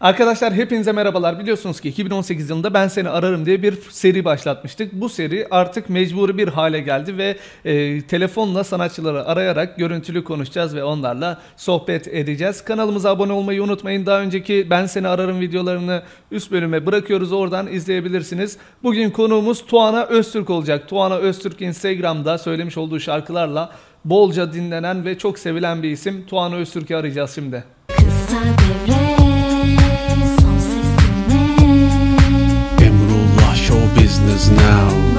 Arkadaşlar hepinize merhabalar. Biliyorsunuz ki 2018 yılında Ben Seni Ararım diye bir seri başlatmıştık. Bu seri artık mecburi bir hale geldi ve e, telefonla sanatçıları arayarak görüntülü konuşacağız ve onlarla sohbet edeceğiz. Kanalımıza abone olmayı unutmayın. Daha önceki Ben Seni Ararım videolarını üst bölüme bırakıyoruz. Oradan izleyebilirsiniz. Bugün konuğumuz Tuana Öztürk olacak. Tuana Öztürk Instagram'da söylemiş olduğu şarkılarla bolca dinlenen ve çok sevilen bir isim. Tuana Öztürk'ü arayacağız şimdi. Kısa Business Now.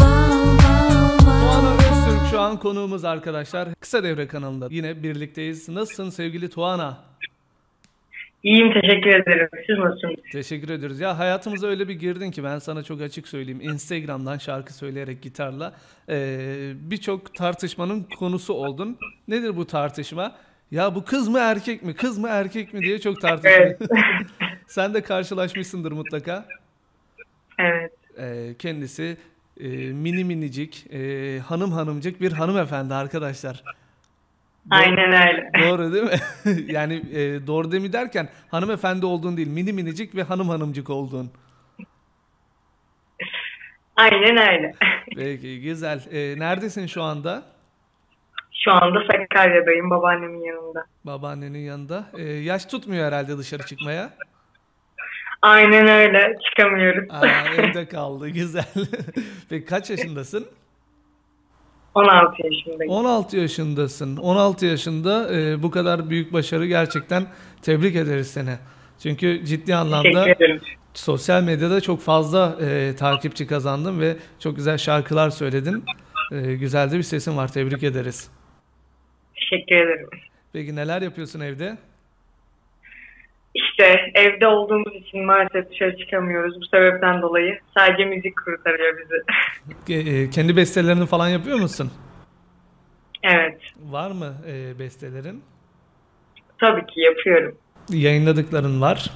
Tuana Öztürk şu an konuğumuz arkadaşlar. Kısa Devre kanalında yine birlikteyiz. Nasılsın sevgili Tuana? İyiyim teşekkür ederim. Siz nasılsınız? Teşekkür ediyoruz. Ya hayatımıza öyle bir girdin ki ben sana çok açık söyleyeyim. Instagram'dan şarkı söyleyerek gitarla eee, birçok tartışmanın konusu oldun. Nedir bu tartışma? Ya bu kız mı erkek mi? Kız mı erkek mi diye çok tartışma. Evet. Sen de karşılaşmışsındır mutlaka. Evet. Eee, kendisi eee, mini minicik, eee, hanım hanımcık bir hanımefendi arkadaşlar. Aynen öyle. Doğru değil mi? yani eee, doğru değil mi derken hanımefendi olduğun değil, mini minicik ve hanım hanımcık olduğun. Aynen öyle. Peki güzel. Ee, neredesin şu anda? Şu anda Sakarya'dayım babaannemin yanında. Babaannenin yanında. Ee, yaş tutmuyor herhalde dışarı çıkmaya. Aynen öyle. Çıkamıyoruz. Aa, evde kaldı. Güzel. Peki kaç yaşındasın? 16 yaşındayım. 16 yaşındasın. 16 yaşında e, bu kadar büyük başarı gerçekten tebrik ederiz seni. Çünkü ciddi anlamda sosyal medyada çok fazla e, takipçi kazandın ve çok güzel şarkılar söyledin. E, güzel de bir sesin var. Tebrik ederiz. Teşekkür ederim. Peki neler yapıyorsun evde? İşte evde olduğumuz için maalesef dışarı çıkamıyoruz. Bu sebepten dolayı sadece müzik kurtarıyor bizi. E, kendi bestelerini falan yapıyor musun? evet. Var mı e, bestelerin? Tabii ki yapıyorum. Yayınladıkların var.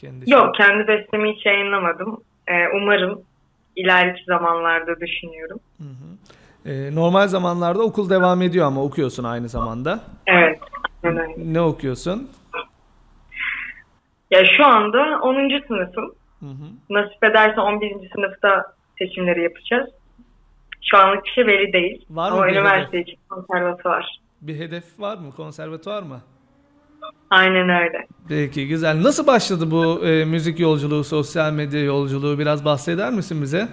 Kendi Yok kendi bestemi hiç yayınlamadım. Ee, umarım ileriki zamanlarda düşünüyorum. E, normal zamanlarda okul devam ediyor ama okuyorsun aynı zamanda. Evet. Öyle. Ne okuyorsun? Ya şu anda 10. sınıfım. Hı hı. Nasip ederse 11. sınıfta seçimleri yapacağız. Şu anlık bir şey belli değil. Var mı Ama bir üniversite için konservatuvar. Bir hedef var mı? Konservatuvar mı? Aynen öyle. Peki güzel. Nasıl başladı bu e, müzik yolculuğu, sosyal medya yolculuğu? Biraz bahseder misin bize?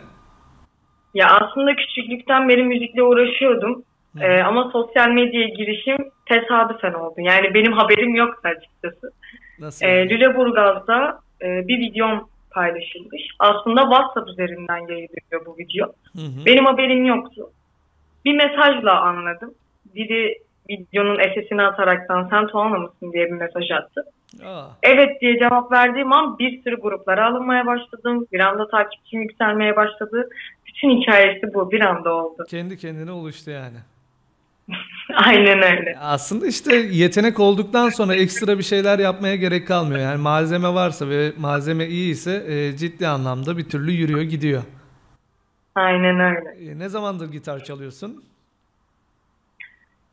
Ya aslında küçüklükten beri müzikle uğraşıyordum. Ee, ama sosyal medyaya girişim tesadüfen oldu. Yani benim haberim yoktu açıkçası. Nasıl? Ee, Lüleburgaz'da e, bir videom paylaşılmış. Aslında WhatsApp üzerinden yayılıyor bu video. Hı hı. Benim haberim yoktu. Bir mesajla anladım. Biri videonun SS'ini ataraktan sen Tuana mısın diye bir mesaj attı. Aa, Evet diye cevap verdiğim an bir sürü gruplara alınmaya başladım. Bir anda takipçim yükselmeye başladı. Bütün hikayesi bu. Bir anda oldu. kendi kendine oluştu yani. Aynen öyle. Aslında işte yetenek olduktan sonra ekstra bir şeyler yapmaya gerek kalmıyor. Yani malzeme varsa ve malzeme iyi ise e, ciddi anlamda bir türlü yürüyor gidiyor. Aynen öyle. E, ne zamandır gitar çalıyorsun?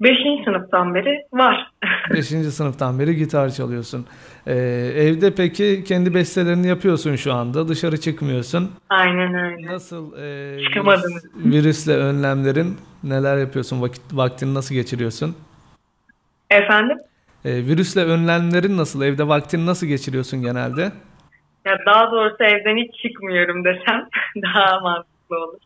Beşinci sınıftan beri var. Beşinci sınıftan beri gitar çalıyorsun. E, evde peki kendi bestelerini yapıyorsun şu anda. Dışarı çıkmıyorsun. Aynen öyle. Nasıl e, virüs- virüsle önlemlerin neler yapıyorsun? Vakit, vaktini nasıl geçiriyorsun? Efendim? E, virüsle önlemlerin nasıl? Evde vaktini nasıl geçiriyorsun genelde? Ya daha doğrusu evden hiç çıkmıyorum desem daha mantıklı olur.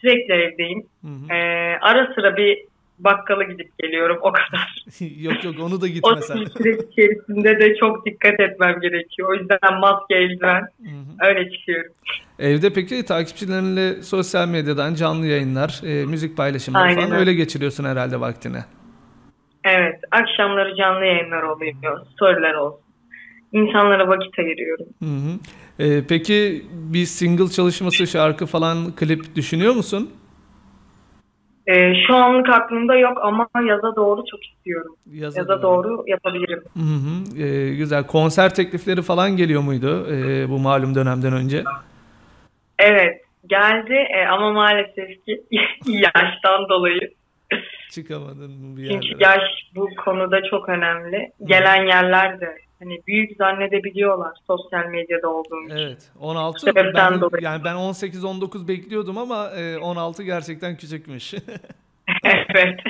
Sürekli evdeyim. Hı hı. Ee, ara sıra bir bakkala gidip geliyorum o kadar. yok yok onu da O gitmesen. süreç içerisinde de çok dikkat etmem gerekiyor. O yüzden maske, eldiven Hı hı. öyle çıkıyorum. Evde peki takipçilerinle sosyal medyadan canlı yayınlar, e, müzik paylaşımları Aynen falan öyle. geçiriyorsun herhalde vaktini. Evet, akşamları canlı yayınlar oluyor, storyler olsun. İnsanlara vakit ayırıyorum. Hı hı. E, peki bir single çalışması, şarkı falan, klip düşünüyor musun? Ee, şu anlık aklımda yok ama yaza doğru çok istiyorum. Yaza Yaza doğru yapabilirim. Hı hı. E, güzel. Konser teklifleri falan geliyor muydu e, bu malum dönemden önce? Evet, geldi e, ama maalesef ki yaştan dolayı. Çıkamadın mı bir Çünkü yerlere? yaş bu konuda çok önemli. Gelen yerler de hani büyük zannedebiliyorlar sosyal medyada olduğum için. Evet. 16 Sebepten ben, dolayı. yani ben 18 19 bekliyordum ama e, 16 gerçekten küçükmüş. evet.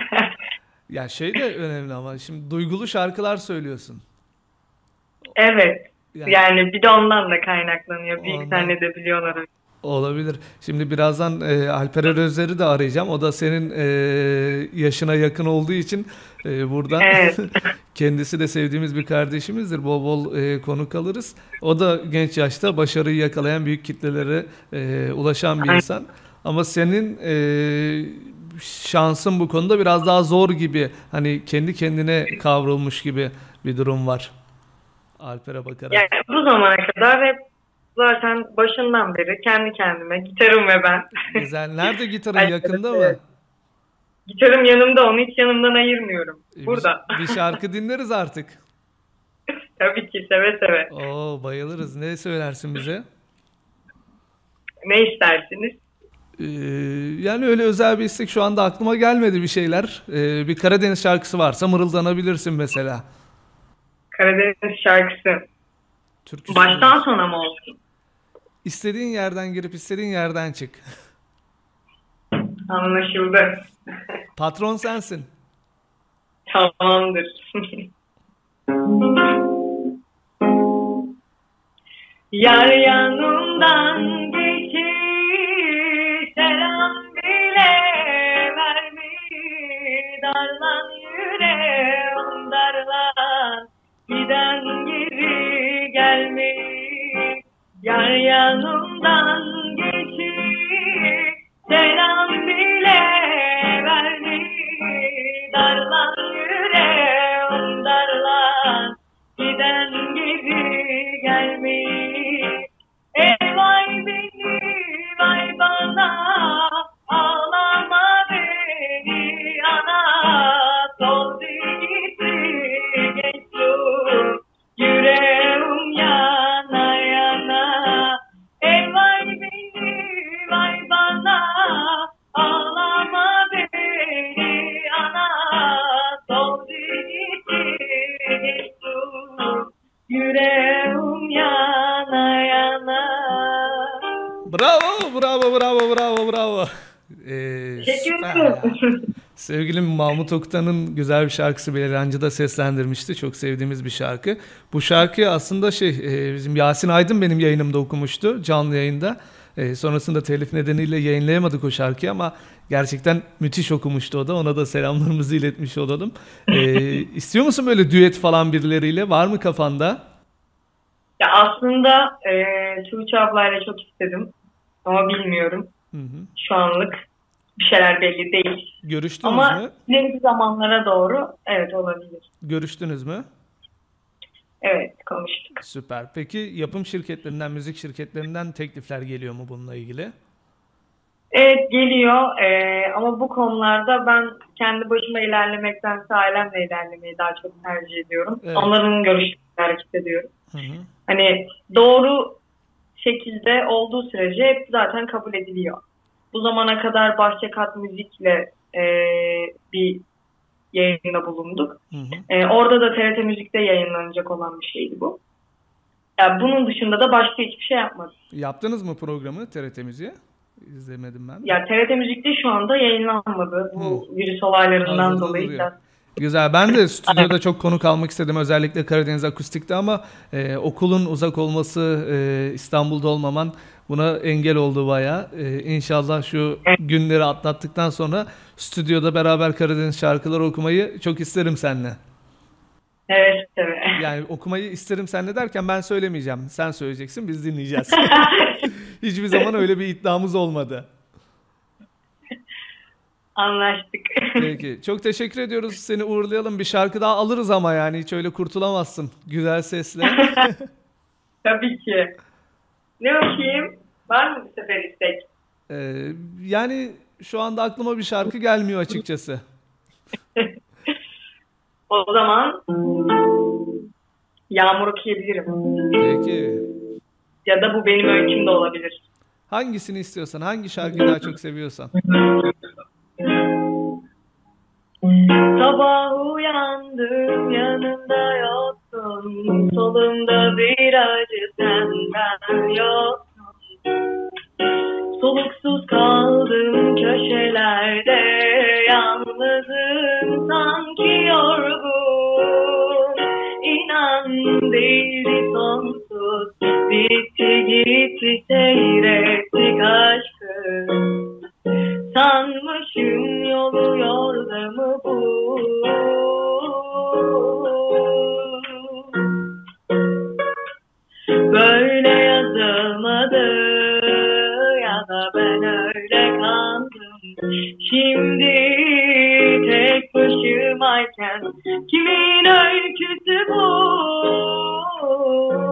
ya şey de önemli ama şimdi duygulu şarkılar söylüyorsun. evet. Yani- Yani bir de ondan da kaynaklanıyor. Büyük Ondan. zannedebiliyorlar. Olabilir. Şimdi birazdan e, Alper Özer'i de arayacağım. O da senin e, yaşına yakın olduğu için e, buradan Evet. kendisi de sevdiğimiz bir kardeşimizdir. Bol bol e, konuk alırız. O da genç yaşta başarıyı yakalayan büyük kitlelere e, ulaşan bir insan. Ama senin e, şansın bu konuda biraz daha zor gibi. Hani kendi kendine kavrulmuş gibi bir durum var. Alper'e bakarak. Yani bu zamana kadar hep zaten başından beri kendi kendime gitarım ve ben. Güzel. Nerede gitarın yakında mı? Gitarım yanımda onu hiç yanımdan ayırmıyorum. E, bir- Burada. Bir, şarkı dinleriz artık. Tabii ki seve seve. Oo bayılırız. Ne söylersin bize? Ne istersiniz? Ee, yani öyle özel bir istek şu anda aklıma gelmedi bir şeyler. Ee, bir Karadeniz şarkısı varsa mırıldanabilirsin mesela. Karadeniz şarkısı. Türkü Baştan sona mı olsun? İstediğin yerden girip istediğin yerden çık. Anlaşıldı. Patron sensin. Tamamdır. Yar yanımdan king. Bravo, bravo, bravo, bravo, bravo. Ee, Teşekkür ederim. Sevgilim Mahmut Oktan'ın güzel bir şarkısı Belirencı da seslendirmişti. Çok sevdiğimiz bir şarkı. Bu şarkı aslında şey e, bizim Yasin Aydın benim yayınımda okumuştu canlı yayında. E, sonrasında telif nedeniyle yayınlayamadık o şarkıyı ama gerçekten müthiş okumuştu o da. Ona da selamlarımızı iletmiş olalım. E, istiyor musun böyle düet falan birileriyle? Var mı kafanda? Ya aslında e, Tuğçe ablayla çok istedim ama bilmiyorum Hı hı. şu anlık bir şeyler belli değil. Görüştünüz Ama mü? ileriki zamanlara doğru evet olabilir. Görüştünüz mü? Evet konuştuk. Süper. Peki yapım şirketlerinden, müzik şirketlerinden teklifler geliyor mu bununla ilgili? Evet geliyor e, ama bu konularda ben kendi başıma ilerlemektense ailemle ilerlemeyi daha çok tercih ediyorum. Evet. Onların görüşlerine hareket ediyorum. Hı hı. Hani doğru şekilde olduğu sürece hep zaten kabul ediliyor. Bu zamana kadar Bahçekat Müzik'le e, bir yayında bulunduk. Hı hı. E, orada da TRT Müzik'te yayınlanacak olan bir şeydi bu. Ya bunun dışında da başka hiçbir şey yapmadım. Yaptınız mı programı TRT Müziğe? İzlemedim ben. Ya TRT Müzik'te şu anda yayınlanmadı. Bu virüs olaylarından Hazırda dolayı. duruyor. Güzel. Ben de stüdyoda çok konuk almak istedim. Özellikle Karadeniz Akustik'te ama e, okulun uzak olması, e, İstanbul'da olmaman buna engel oldu bayağı. E, inşallah şu günleri atlattıktan sonra stüdyoda beraber Karadeniz şarkıları okumayı çok isterim seninle. Evet, evet. Yani okumayı isterim seninle derken ben söylemeyeceğim. Sen söyleyeceksin, biz dinleyeceğiz. Hiçbir zaman öyle bir iddiamız olmadı. Anlaştık. Peki. Çok teşekkür ediyoruz. Seni uğurlayalım. Bir şarkı daha alırız ama yani hiç öyle kurtulamazsın. Güzel sesle. Tabii ki. Ne okuyayım? Var mı bir sefer istek? Ee, yani şu anda aklıma bir şarkı gelmiyor açıkçası. O zaman Yağmur okuyabilirim. Peki. Ya da bu benim öyküm de olabilir. Hangisini istiyorsan, hangi şarkıyı daha çok seviyorsan. Sabah uyandım yanında yoktun. Solumda bir acı senden yoksun Soluksuz kaldım köşelerde Yalnızım sanki yorgun. İnan değildi sonsuz Bitti gitti Şimdi tek başımayken kimin öyküsü bu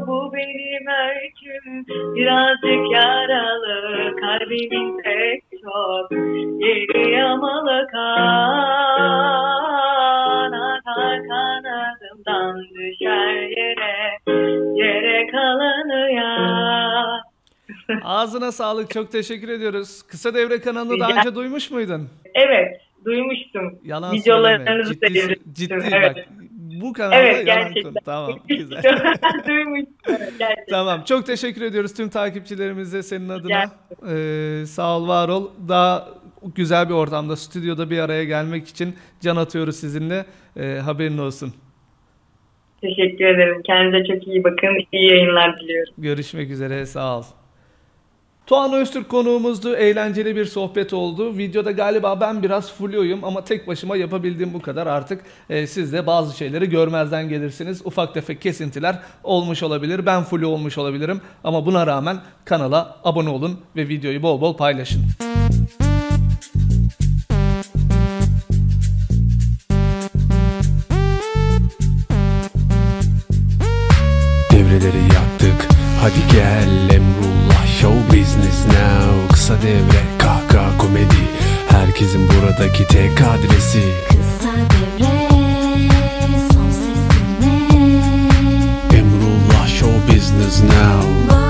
Bu benim öyküm birazcık yaralı Kalbimin pek çok yeri yamalı kan Akar kanadımdan düşer yere Yere kalanı ya Ağzına sağlık. Çok teşekkür ediyoruz. Kısa Devre kanalını daha önce duymuş muydun? Yalan söyleme. Ciddi, ciddi evet. bak. Bu kanalda Evet, yalan gerçekten. konu. Tamam, güzel. Gerçekten. Tamam. Çok teşekkür ediyoruz tüm takipçilerimize senin adına. Ee, sağ ol, var ol. Daha güzel bir ortamda, stüdyoda bir araya gelmek için can atıyoruz sizinle. Ee, haberin olsun. Teşekkür ederim. Kendinize çok iyi bakın. İyi yayınlar diliyorum. Görüşmek üzere. Sağ ol. Tuğan Öztürk konuğumuzdu. Eğlenceli bir sohbet oldu. Videoda galiba ben biraz fluyum ama tek başıma yapabildiğim bu kadar. Artık e, siz de bazı şeyleri görmezden gelirsiniz. Ufak tefek kesintiler olmuş olabilir. Ben flu olmuş olabilirim. Ama buna rağmen kanala abone olun ve videoyu bol bol paylaşın. Devreleri yaktık Hadi gel Emrullah Show business now. Kısa devre kahkaha komedi. Herkesin buradaki tek adresi. Kısa devre son ses Emrullah Show business now